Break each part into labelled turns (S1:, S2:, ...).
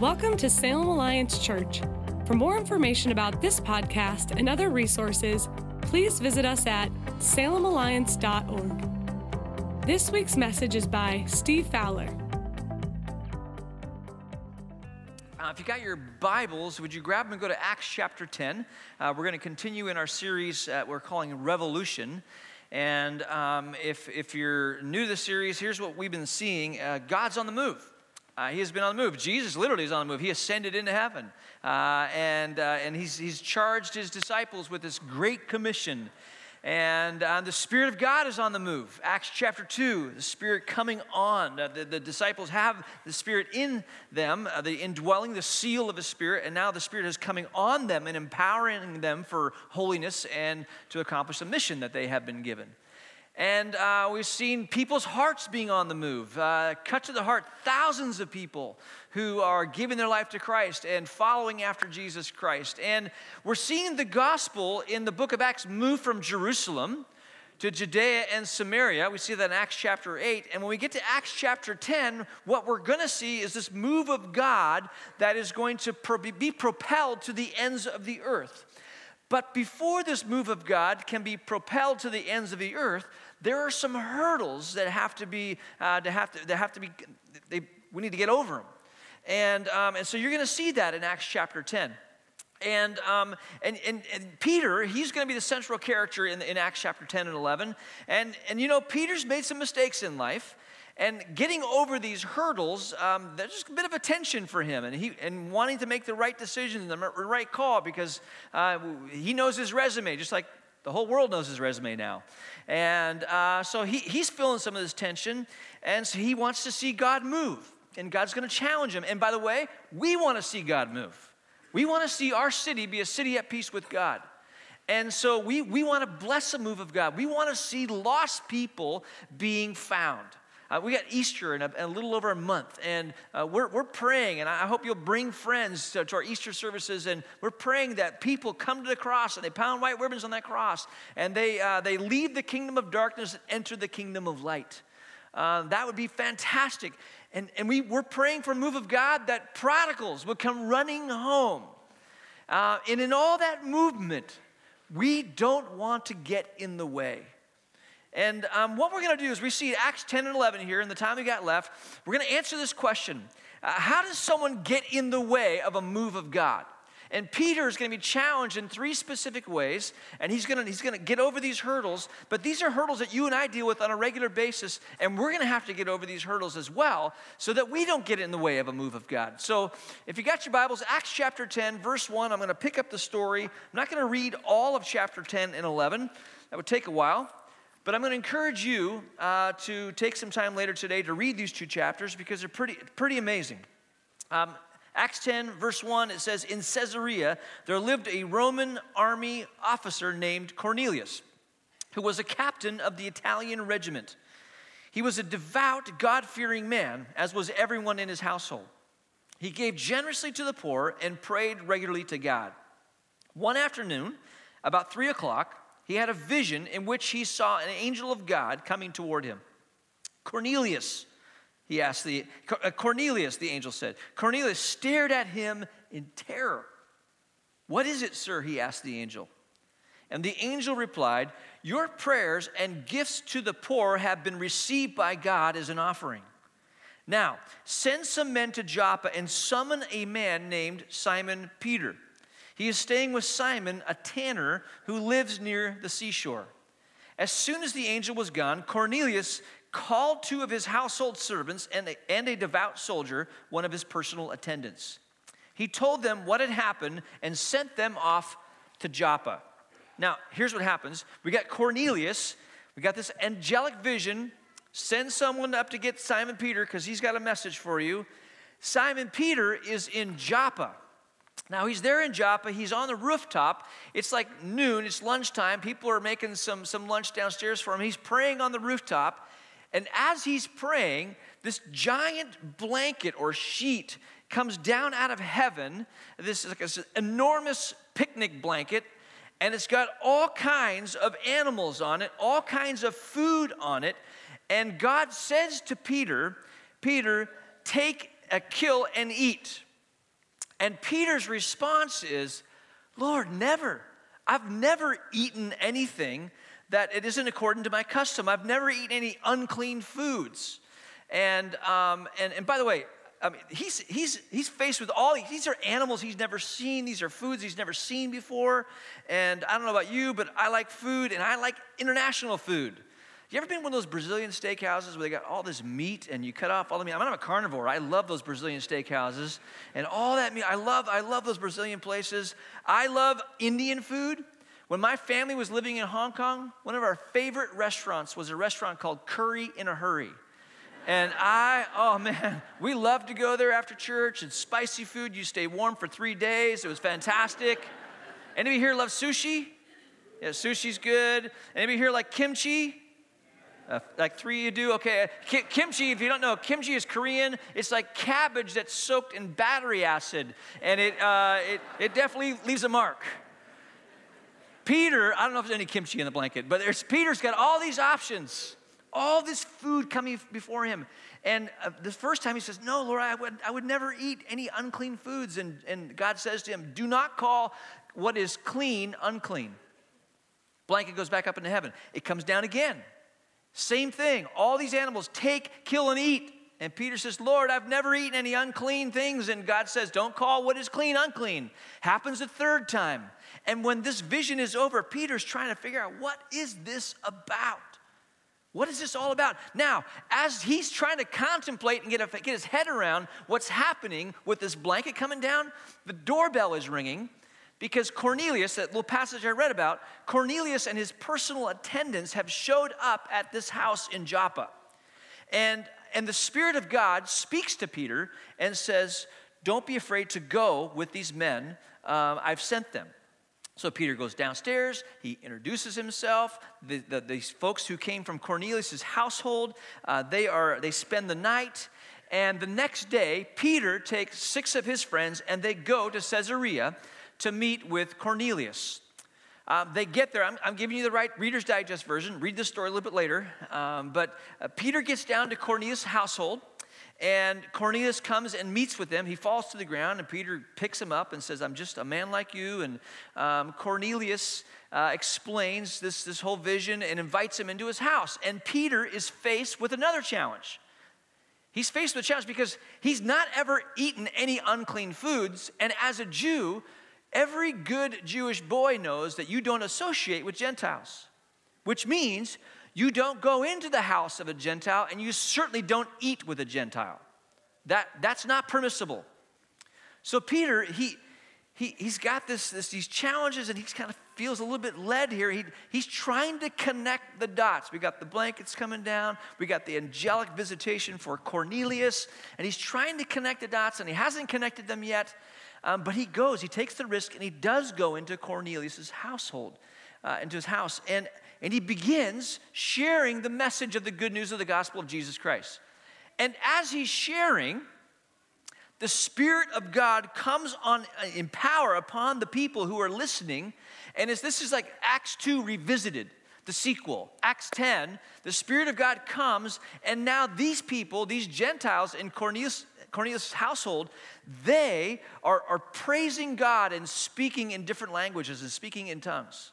S1: Welcome to Salem Alliance Church. For more information about this podcast and other resources, please visit us at salemalliance.org. This week's message is by Steve Fowler.
S2: Uh, if you got your Bibles, would you grab them and go to Acts chapter 10? Uh, we're going to continue in our series uh, we're calling Revolution. And um, if, if you're new to the series, here's what we've been seeing uh, God's on the move. Uh, he has been on the move. Jesus literally is on the move. He ascended into heaven. Uh, and uh, and he's, he's charged his disciples with this great commission. And uh, the Spirit of God is on the move. Acts chapter 2, the Spirit coming on. Uh, the, the, disciples have the Spirit in them, uh, the indwelling, the seal of the Spirit, and now the Spirit is coming on them and empowering them for holiness and to accomplish the mission that they have been given. And uh, we've seen people's hearts being on the move. Uh, cut to the heart, thousands of people who are giving their life to Christ and following after Jesus Christ. And we're seeing the gospel in the book of Acts move from Jerusalem to Judea and Samaria. We see that in Acts chapter 8. And when we get to Acts chapter 10, what we're going to see is this move of God that is going to be propelled to the ends of the earth. But before this move of God can be propelled to the ends of the earth, there are some hurdles that have to be, uh, to have to, that have to be, they, we need to get over them. And, um, and so you're going to see that in Acts chapter 10. And, um, and, and, and, Peter, he's going to be the central character in, in Acts chapter 10 and 11. And, and you know, Peter's made some mistakes in life. And getting over these hurdles, um, there's just a bit of a tension for him, and he and wanting to make the right decision and the right call because uh, he knows his resume, just like the whole world knows his resume now. And uh, so he, he's feeling some of this tension, and so he wants to see God move. And God's going to challenge him. And by the way, we want to see God move. We want to see our city be a city at peace with God. And so we, we want to bless the move of God. We want to see lost people being found. Uh, we got Easter in a, in a, little over a month, and uh, we're, we're praying, and I hope you'll bring friends to, to, our Easter services, and we're praying that people come to the cross and they pound white ribbons on that cross, and they, uh, they leave the kingdom of darkness and enter the kingdom of light. Uh, that would be fantastic. And, and we, we're praying for a move of God that prodigals would come running home. Uh, and in all that movement, we don't want to get in the way. And um, what we're going to do is we see Acts 10 and 11 here in the time we got left. We're going to answer this question uh, How does someone get in the way of a move of God? And Peter is going to be challenged in three specific ways, and he's going, to, he's going to get over these hurdles. But these are hurdles that you and I deal with on a regular basis, and we're going to have to get over these hurdles as well so that we don't get in the way of a move of God. So if you got your Bibles, Acts chapter 10, verse 1, I'm going to pick up the story. I'm not going to read all of chapter 10 and 11, that would take a while. But I'm going to encourage you uh, to take some time later today to read these two chapters because they're pretty, pretty amazing. Um, Acts 10, verse 1, it says, In Caesarea, there lived a Roman army officer named Cornelius, who was a captain of the Italian regiment. He was a devout, God fearing man, as was everyone in his household. He gave generously to the poor and prayed regularly to God. One afternoon, about three o'clock, he had a vision in which he saw an angel of God coming toward him. Cornelius, he asked the uh, Cornelius, the angel said. Cornelius stared at him in terror. What is it, sir? He asked the angel. And the angel replied, Your prayers and gifts to the poor have been received by God as an offering. Now, send some men to Joppa and summon a man named Simon Peter. He is staying with Simon, a tanner who lives near the seashore. As soon as the angel was gone, Cornelius called two of his household servants and a, and a devout soldier, one of his personal attendants. He told them what had happened and sent them off to Joppa. Now, here's what happens we got Cornelius, we got this angelic vision. Send someone up to get Simon Peter because he's got a message for you. Simon Peter is in Joppa. Now he's there in Joppa, he's on the rooftop. It's like noon, it's lunchtime. People are making some, some lunch downstairs for him. He's praying on the rooftop. And as he's praying, this giant blanket or sheet comes down out of heaven. This is like an enormous picnic blanket, and it's got all kinds of animals on it, all kinds of food on it. And God says to Peter, Peter, take a kill and eat. And Peter's response is, Lord, never. I've never eaten anything that it isn't according to my custom. I've never eaten any unclean foods. And, um, and, and by the way, I mean, he's, he's, he's faced with all these are animals he's never seen. These are foods he's never seen before. And I don't know about you, but I like food and I like international food. You ever been to one of those Brazilian steakhouses where they got all this meat and you cut off all the meat? I mean, I'm a carnivore. I love those Brazilian steakhouses and all that meat. I love, I love those Brazilian places. I love Indian food. When my family was living in Hong Kong, one of our favorite restaurants was a restaurant called Curry in a Hurry. And I, oh man, we loved to go there after church and spicy food. You stay warm for three days. It was fantastic. Anybody here love sushi? Yeah, sushi's good. Anybody here like kimchi? Uh, like three you do? Okay. Ki- kimchi, if you don't know, kimchi is Korean. It's like cabbage that's soaked in battery acid, and it, uh, it, it definitely leaves a mark. Peter, I don't know if there's any kimchi in the blanket, but there's, Peter's got all these options, all this food coming before him. And uh, the first time he says, No, Lord, I would, I would never eat any unclean foods. And, and God says to him, Do not call what is clean unclean. Blanket goes back up into heaven. It comes down again. Same thing. All these animals take, kill, and eat. And Peter says, Lord, I've never eaten any unclean things. And God says, Don't call what is clean unclean. Happens a third time. And when this vision is over, Peter's trying to figure out what is this about? What is this all about? Now, as he's trying to contemplate and get, a, get his head around what's happening with this blanket coming down, the doorbell is ringing because Cornelius, that little passage I read about, Cornelius and his personal attendants have showed up at this house in Joppa. And, and the Spirit of God speaks to Peter and says, Don't be afraid to go with these men. Uh, I've sent them. So Peter goes downstairs, he introduces himself. The, the, these folks who came from Cornelius' household, uh, they, are, they spend the night. And the next day, Peter takes six of his friends and they go to Caesarea to meet with Cornelius. Um, they get there. I'm, I'm, giving you the right Reader's Digest version. Read the story a little bit later. Um, but uh, Peter gets down to Cornelius' household, and Cornelius comes and meets with them. He falls to the ground, and Peter picks him up and says, I'm just a man like you. And um, Cornelius uh, explains this, this whole vision and invites him into his house. And Peter is faced with another challenge. He's faced with a challenge because he's not ever eaten any unclean foods. And as a Jew, Every good Jewish boy knows that you don't associate with Gentiles, which means you don't go into the house of a Gentile and you certainly don't eat with a Gentile. That, that's not permissible. So Peter, he, he, he's got this, this, these challenges and he kind of feels a little bit led here. He, he's trying to connect the dots. We got the blankets coming down, we got the angelic visitation for Cornelius, and he's trying to connect the dots and he hasn't connected them yet. Um, but he goes, he takes the risk, and he does go into Cornelius' household, uh, into his house, and, and he begins sharing the message of the good news of the gospel of Jesus Christ. And as he's sharing, the Spirit of God comes on uh, in power upon the people who are listening. And as this is like Acts 2 revisited, the sequel, Acts 10, the Spirit of God comes, and now these people, these Gentiles in Cornelius, Cornelius' household, they are, are praising God and speaking in different languages and speaking in tongues.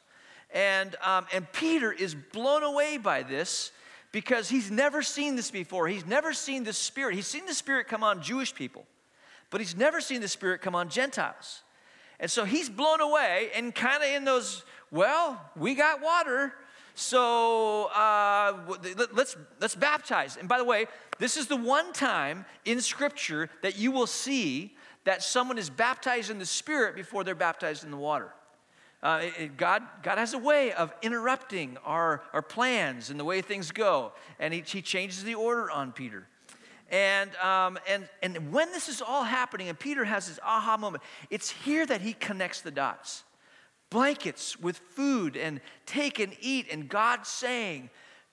S2: And, um, and Peter is blown away by this because he's never seen this before. He's never seen the Spirit. He's seen the Spirit come on Jewish people, but he's never seen the Spirit come on Gentiles. And so he's blown away and kind of in those, well, we got water. So uh, let's, let's baptize. And by the way, this is the one time in Scripture that you will see that someone is baptized in the Spirit before they're baptized in the water. Uh, it, God, God has a way of interrupting our, our plans and the way things go, and He, he changes the order on Peter. And, um, and, and when this is all happening, and Peter has his aha moment, it's here that he connects the dots blankets with food and take and eat, and God saying,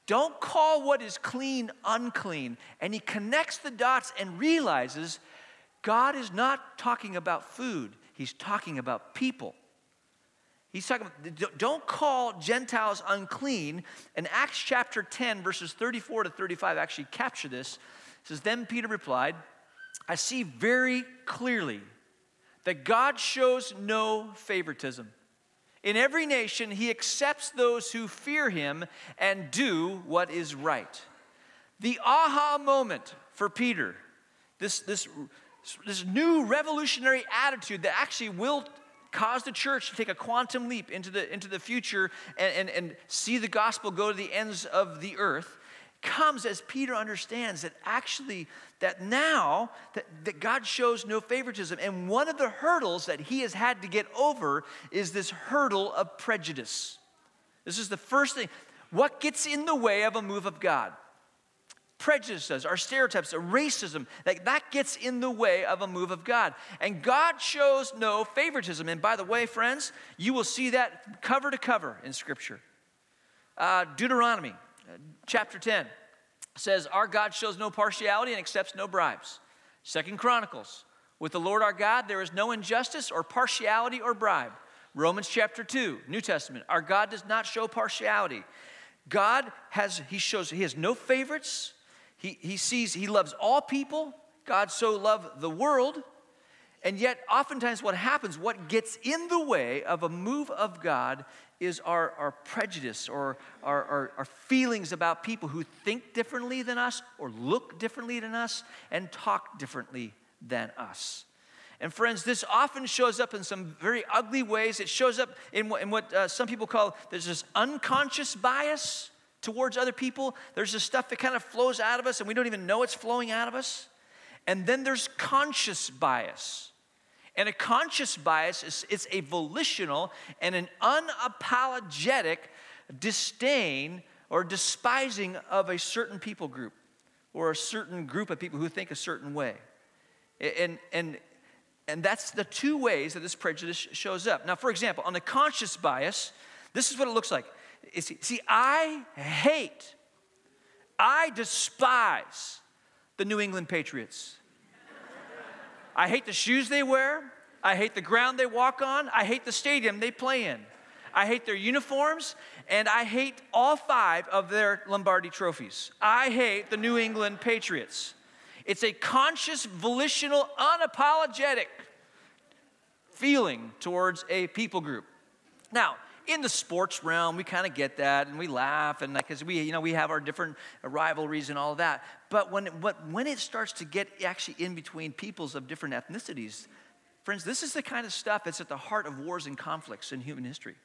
S2: Don't call what is clean unclean. And he connects the dots and realizes God is not talking about food, he's talking about people. He's talking about, don't call Gentiles unclean. And Acts chapter 10, verses 34 to 35 actually capture this. It says, Then Peter replied, I see very clearly that God shows no favoritism. In every nation, he accepts those who fear him and do what is right. The aha moment for Peter, this, this, this new revolutionary attitude that actually will cause the church to take a quantum leap into the, into the future and, and, and see the gospel go to the ends of the earth comes as Peter understands that actually that now that, that God shows no favoritism. And one of the hurdles that he has had to get over is this hurdle of prejudice. This is the first thing. What gets in the way of a move of God? Prejudices, our stereotypes, our racism, like that gets in the way of a move of God. And God shows no favoritism. And by the way, friends, you will see that cover to cover in Scripture. Uh, Deuteronomy chapter 10 says, Our God shows no partiality and accepts no bribes. Second Chronicles, with the Lord our God, there is no injustice or partiality or bribe. Romans chapter 2, New Testament, our God does not show partiality. God has, he shows, he has no favorites. He, he sees, he loves all people. God so loved the world. And yet, oftentimes, what happens, what gets in the way of a move of God is our, our prejudice or our, our, our, feelings about people who think differently than us or look differently than us and talk differently than us. And friends, this often shows up in some very ugly ways. It shows up in what, in what uh, some people call there's this unconscious bias towards other people. There's this stuff that kind of flows out of us and we don't even know it's flowing out of us. And then there's conscious bias. And a conscious bias is it's a volitional and an unapologetic disdain or despising of a certain people group or a certain group of people who think a certain way. And, and, and that's the two ways that this prejudice shows up. Now, for example, on the conscious bias, this is what it looks like. See, see, I hate, I despise the New England Patriots. I hate the shoes they wear. I hate the ground they walk on. I hate the stadium they play in. I hate their uniforms, and I hate all five of their Lombardi trophies. I hate the New England Patriots. It's a conscious, volitional, unapologetic feeling towards a people group. Now, in the sports realm, we kind of get that and we laugh and like, because we, you know, we have our different rivalries and all of that. But when, what, when it starts to get actually in between peoples of different ethnicities, friends, this is the kind of stuff that's at the heart of wars and conflicts in human history.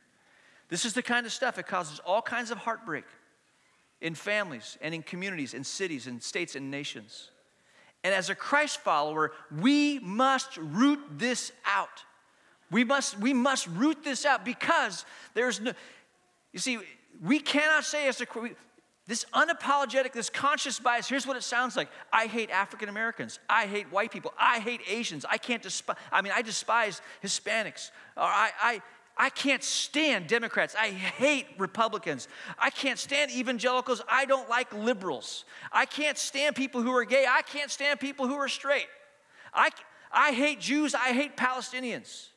S2: This is the kind of stuff that causes all kinds of heartbreak in families and in communities and cities and states and nations. And as a Christ follower, we must root this out. We must, we must root this out because there's no, you see, we cannot say as a, this unapologetic, this conscious bias, here's what it sounds like. I hate African Americans. I hate white people. I hate Asians. I can't despise, I mean, I despise Hispanics. Or I, I, I can't stand Democrats. I hate Republicans. I can't stand evangelicals. I don't like liberals. I can't stand people who are gay. I can't stand people who are straight. I, I hate Jews. I hate Palestinians.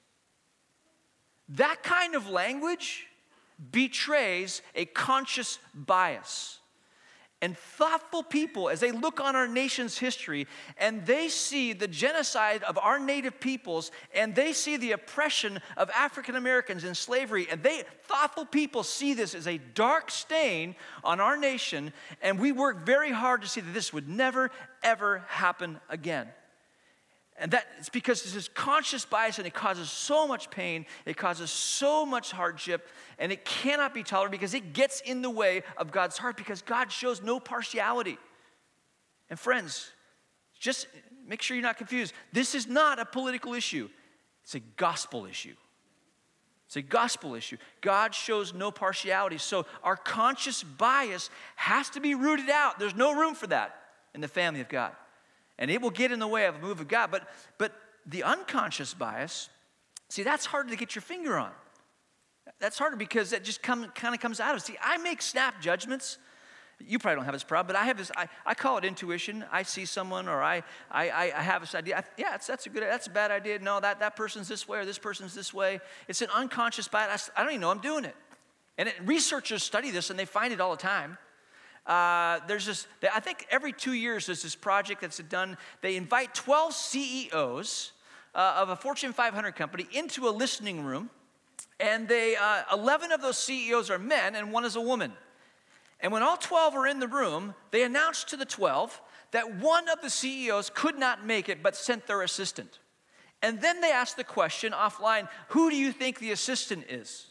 S2: That kind of language betrays a conscious bias. And thoughtful people, as they look on our nation's history and they see the genocide of our native peoples and they see the oppression of African Americans in slavery, and they, thoughtful people, see this as a dark stain on our nation, and we work very hard to see that this would never, ever happen again. And that it's because this is conscious bias and it causes so much pain, it causes so much hardship, and it cannot be tolerated because it gets in the way of God's heart because God shows no partiality. And friends, just make sure you're not confused. This is not a political issue, it's a gospel issue. It's a gospel issue. God shows no partiality. So our conscious bias has to be rooted out. There's no room for that in the family of God and it will get in the way of a move of God. But, but the unconscious bias, see, that's harder to get your finger on. That's harder because it just come, kind of comes out of. See, I make snap judgments. You probably don't have this problem, but I have this. I, I call it intuition. I see someone, or I, I, I have this idea. I, yeah, that's, a good. That's a bad idea. No, that, that person's this way, or this person's this way. It's an unconscious bias. I don't even know I'm doing it. And it, researchers study this, and they find it all the time. Uh, there's this, I think every two years there's this project that's done. They invite 12 CEOs uh, of a Fortune 500 company into a listening room, and they, uh, 11 of those CEOs are men, and one is a woman. And when all 12 are in the room, they announced to the 12 that one of the CEOs could not make it but sent their assistant. And then they asked the question offline who do you think the assistant is?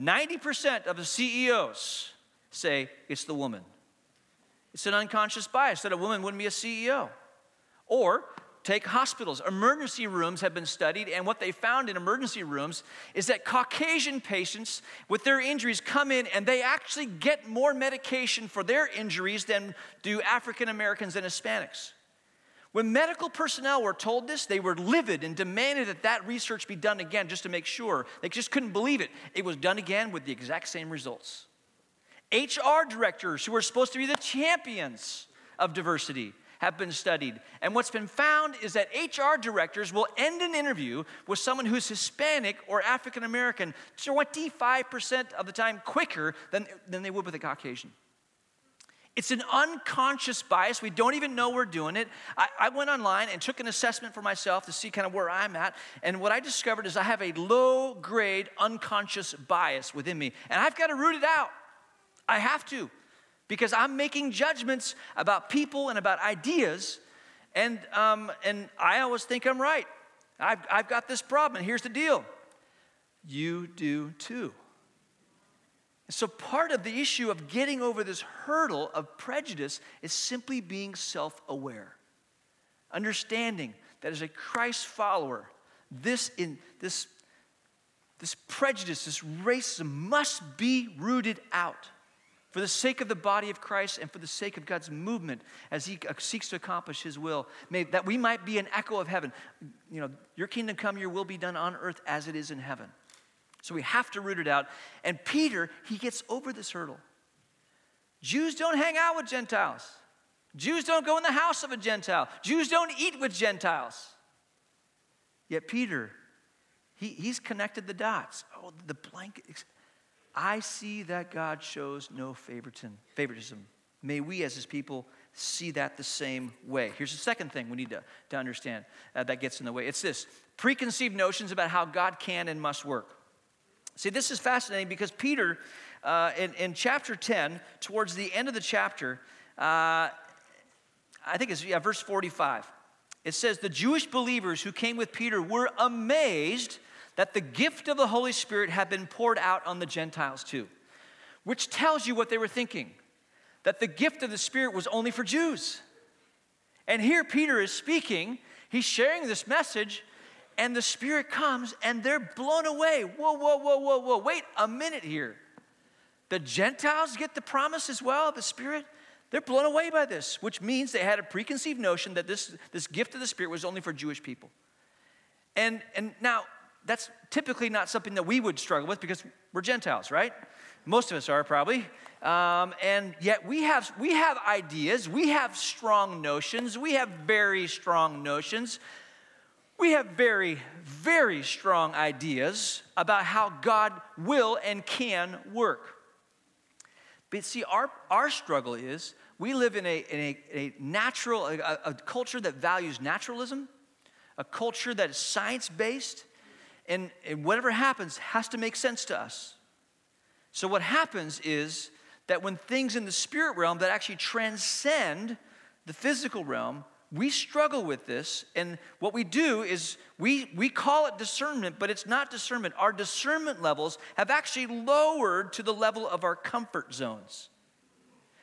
S2: 90% of the CEOs say it's the woman. It's an unconscious bias that a woman wouldn't be a CEO. Or take hospitals. Emergency rooms have been studied, and what they found in emergency rooms is that Caucasian patients with their injuries come in and they actually get more medication for their injuries than do African Americans and Hispanics. When medical personnel were told this, they were livid and demanded that that research be done again just to make sure. They just couldn't believe it. It was done again with the exact same results. HR directors, who are supposed to be the champions of diversity, have been studied. And what's been found is that HR directors will end an interview with someone who's Hispanic or African American 25% of the time quicker than, than they would with a Caucasian. It's an unconscious bias. We don't even know we're doing it. I, I, went online and took an assessment for myself to see kind of where I'm at. And what I discovered is I have a low grade unconscious bias within me. And I've got to root it out. I have to because I'm making judgments about people and about ideas. And, um, and I always think I'm right. I've, I've got this problem. And here's the deal you do too. So, part of the issue of getting over this hurdle of prejudice is simply being self aware, understanding that as a Christ follower, this, in, this, this prejudice, this racism must be rooted out for the sake of the body of Christ and for the sake of God's movement as He seeks to accomplish His will, may, that we might be an echo of heaven. You know, your kingdom come, your will be done on earth as it is in heaven. So we have to root it out. And Peter, he gets over this hurdle. Jews don't hang out with Gentiles. Jews don't go in the house of a Gentile. Jews don't eat with Gentiles. Yet Peter, he, he's connected the dots. Oh, the blanket. I see that God shows no favoritism. May we as his people see that the same way. Here's the second thing we need to, to understand uh, that gets in the way it's this preconceived notions about how God can and must work. See, this is fascinating because Peter, uh, in, in chapter 10, towards the end of the chapter, uh, I think it's yeah, verse 45, it says, The Jewish believers who came with Peter were amazed that the gift of the Holy Spirit had been poured out on the Gentiles too, which tells you what they were thinking that the gift of the Spirit was only for Jews. And here Peter is speaking, he's sharing this message, and the Spirit comes and they're blown away. Whoa, whoa, whoa, whoa, whoa. Wait a minute here. The Gentiles get the promise as well of the Spirit? They're blown away by this, which means they had a preconceived notion that this, this gift of the Spirit was only for Jewish people. And, and now, that's typically not something that we would struggle with because we're Gentiles, right? Most of us are probably. Um, and yet we have, we have ideas, we have strong notions, we have very strong notions we have very, very strong ideas about how God will and can work. But see, our, our struggle is we live in a, in a, a natural, a, a culture that values naturalism, a culture that is science based, and, and whatever happens has to make sense to us. So, what happens is that when things in the spirit realm that actually transcend the physical realm we struggle with this, and what we do is we, we call it discernment, but it's not discernment. Our discernment levels have actually lowered to the level of our comfort zones.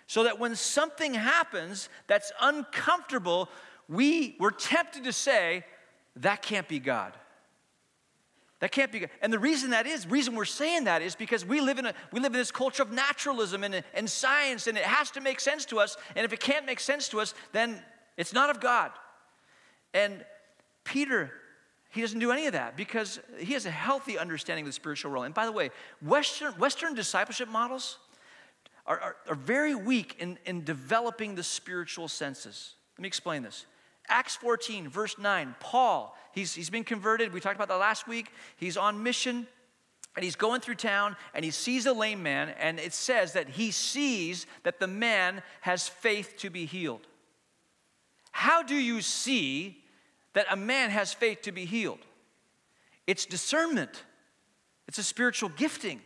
S2: So that when something happens that's uncomfortable, we, we're tempted to say, that can't be God. That can't be. And the reason that is, reason we're saying that is because we live in, a, we live in this culture of naturalism and, and science, and it has to make sense to us. And if it can't make sense to us, then it's not of God. And Peter, he doesn't do any of that because he has a healthy understanding of the spiritual role. And by the way, Western, Western discipleship models are, are, are very weak in, in developing the spiritual senses. Let me explain this. Acts 14, verse 9, Paul, he's, he's been converted. We talked about that last week. He's on mission and he's going through town and he sees a lame man, and it says that he sees that the man has faith to be healed. How do you see that a man has faith to be healed. It's discernment, it's a spiritual gifting.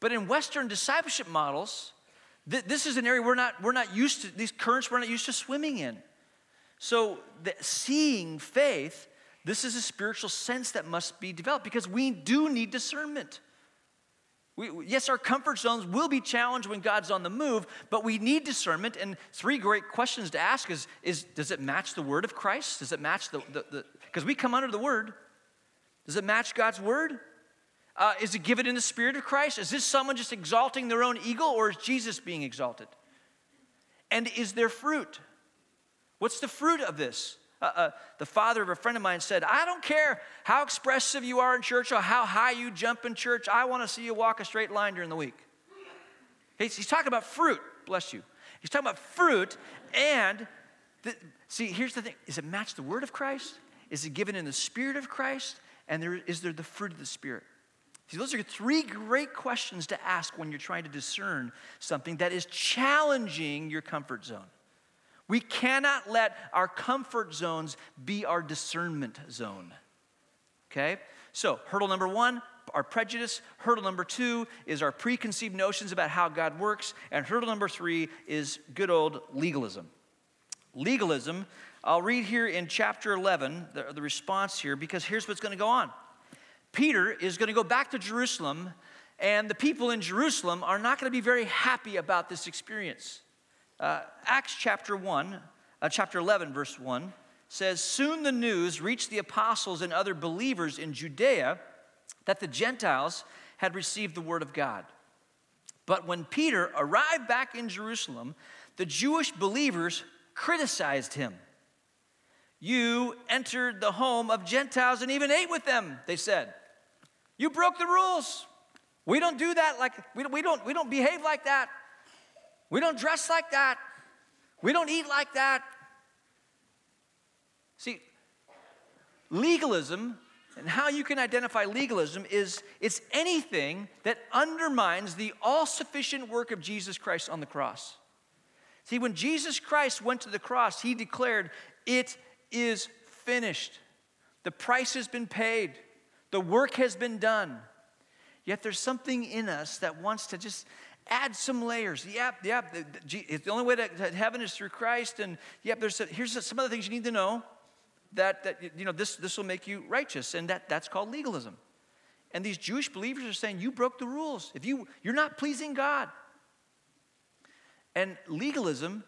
S2: But in Western discipleship models, th- this is an area we're not, we're not used to, these currents we're not used to swimming in. So, the, seeing faith, this is a spiritual sense that must be developed because we do need discernment. We, yes, our comfort zones will be challenged when God's on the move, but we need discernment. And three great questions to ask is, is does it match the word of Christ? Does it match the, because we come under the word. Does it match God's word? Uh, is it given in the spirit of Christ? Is this someone just exalting their own ego or is Jesus being exalted? And is there fruit? What's the fruit of this? Uh, uh, the father of a friend of mine said, I don't care how expressive you are in church or how high you jump in church. I want to see you walk a straight line during the week. He's, he's talking about fruit, bless you. He's talking about fruit, and the, see, here's the thing is it match the word of Christ? Is it given in the spirit of Christ? And there, is there the fruit of the spirit? See, those are three great questions to ask when you're trying to discern something that is challenging your comfort zone. We cannot let our comfort zones be our discernment zone. Okay? So, hurdle number one, our prejudice. Hurdle number two is our preconceived notions about how God works. And hurdle number three is good old legalism. Legalism, I'll read here in chapter 11, the, the response here, because here's what's going to go on. Peter is going to go back to Jerusalem, and the people in Jerusalem are not going to be very happy about this experience. Uh, Acts chapter 1, uh, chapter 11, verse 1 says, Soon the news reached the apostles and other believers in Judea that the Gentiles had received the word of God. But when Peter arrived back in Jerusalem, the Jewish believers criticized him. You entered the home of Gentiles and even ate with them, they said. You broke the rules. We don't do that like we we don't, we don't behave like that. We don't dress like that. We don't eat like that. See, legalism and how you can identify legalism is it's anything that undermines the all-sufficient work of Jesus Christ on the cross. See, when Jesus Christ went to the cross, he declared, It is finished. The price has been paid, the work has been done. Yet there's something in us that wants to just add some layers. Yep, yep. The, the, the only way to, heaven is through Christ. And yep, there's a, here's some other things you need to know that, that you know this, this will make you righteous, and that, that's called legalism. And these Jewish believers are saying you broke the rules. If you you're not pleasing God. And legalism,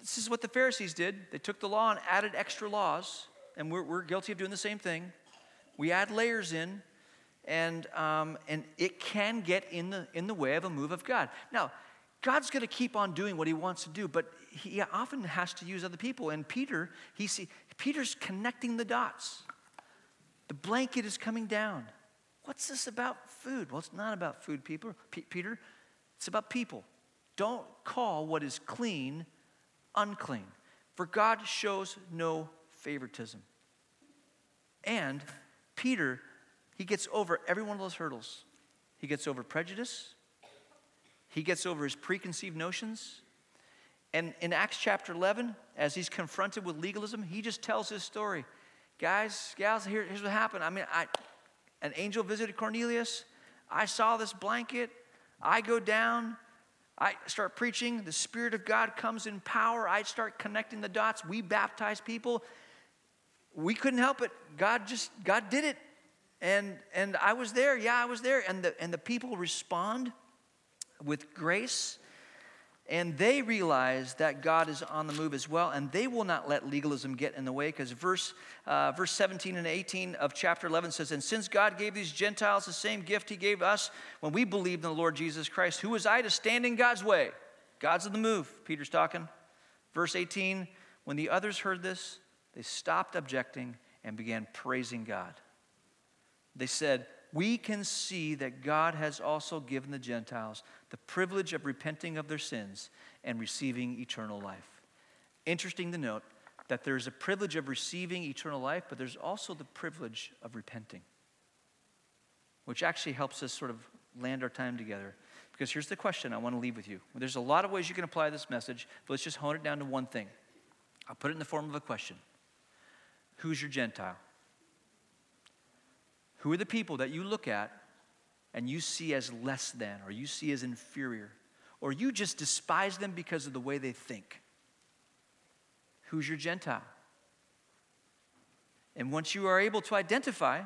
S2: this is what the Pharisees did. They took the law and added extra laws, and we're, we're guilty of doing the same thing. We add layers in and, um, and it can get in the, in the way of a move of God. Now, God's going to keep on doing what he wants to do, but he often has to use other people. And Peter, he see, Peter's connecting the dots. The blanket is coming down. What's this about food? Well, it's not about food, people. Peter, it's about people. Don't call what is clean unclean, for God shows no favoritism. And Peter he gets over every one of those hurdles. He gets over prejudice, he gets over his preconceived notions. And in Acts chapter 11, as he's confronted with legalism, he just tells his story. Guys, gals, here, here's what happened. I mean, I, an angel visited Cornelius. I saw this blanket. I go down. I start preaching. The Spirit of God comes in power. I start connecting the dots. We baptize people. We couldn't help it. God just, God did it. And, and I was there, yeah, I was there. And the, and the people respond with grace. And they realize that God is on the move as well, and they will not let legalism get in the way because verse, uh, verse 17 and 18 of chapter 11 says, And since God gave these Gentiles the same gift he gave us when we believed in the Lord Jesus Christ, who was I to stand in God's way? God's on the move, Peter's talking. Verse 18, when the others heard this, they stopped objecting and began praising God. They said, We can see that God has also given the Gentiles the privilege of repenting of their sins and receiving eternal life. Interesting to note that there's a privilege of receiving eternal life, but there's also the privilege of repenting, which actually helps us sort of land our time together. Because here's the question I want to leave with you. There's a lot of ways you can apply this message, but let's just hone it down to one thing. I'll put it in the form of a question. Who's your Gentile? Who are the people that you look at and you see as less than, or you see as inferior, or you just despise them because of the way they think? Who's your Gentile? And once you are able to identify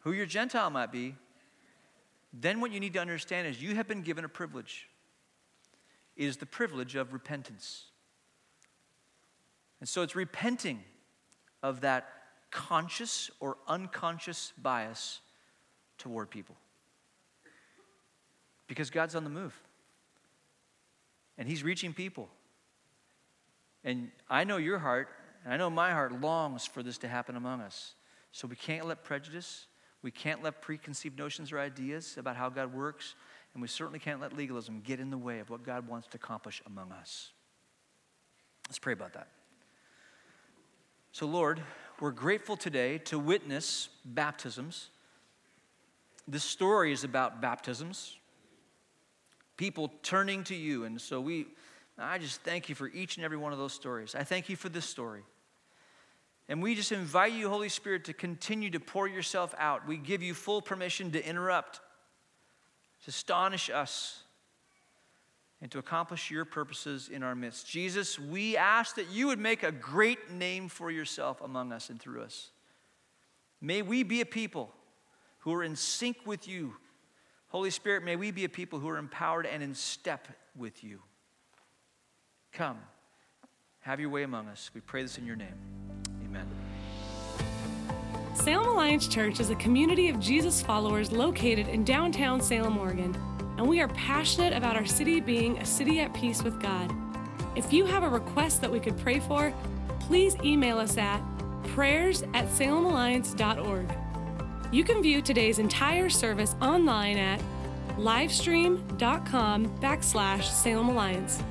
S2: who your Gentile might be, then what you need to understand is you have been given a privilege. It is the privilege of repentance. And so it's repenting of that conscious or unconscious bias toward people. Because God's on the move. And He's reaching people. And I know your heart, and I know my heart longs for this to happen among us. So we can't let prejudice, we can't let preconceived notions or ideas about how God works, and we certainly can't let legalism get in the way of what God wants to accomplish among us. Let's pray about that. So, Lord, we're grateful today to witness baptisms. This story is about baptisms, people turning to you. And so we, I just thank you for each and every one of those stories. I thank you for this story. And we just invite you, Holy Spirit, to continue to pour yourself out. We give you full permission to interrupt, to astonish us, and to accomplish your purposes in our midst. Jesus, we ask that you would make a great name for yourself among us and through us. May we be a people who are in sync with you. Holy Spirit, may we be a people who are empowered and in step with you. Come, have your way among us. We pray this in your name. Amen.
S1: Salem Alliance Church is a community of Jesus followers located in downtown Salem, Oregon and we are passionate about our city being a city at peace with God. If you have a request that we could pray for, please email us at prayers at salemalliance.org. You can view today's entire service online at livestream.com backslash Salem Alliance.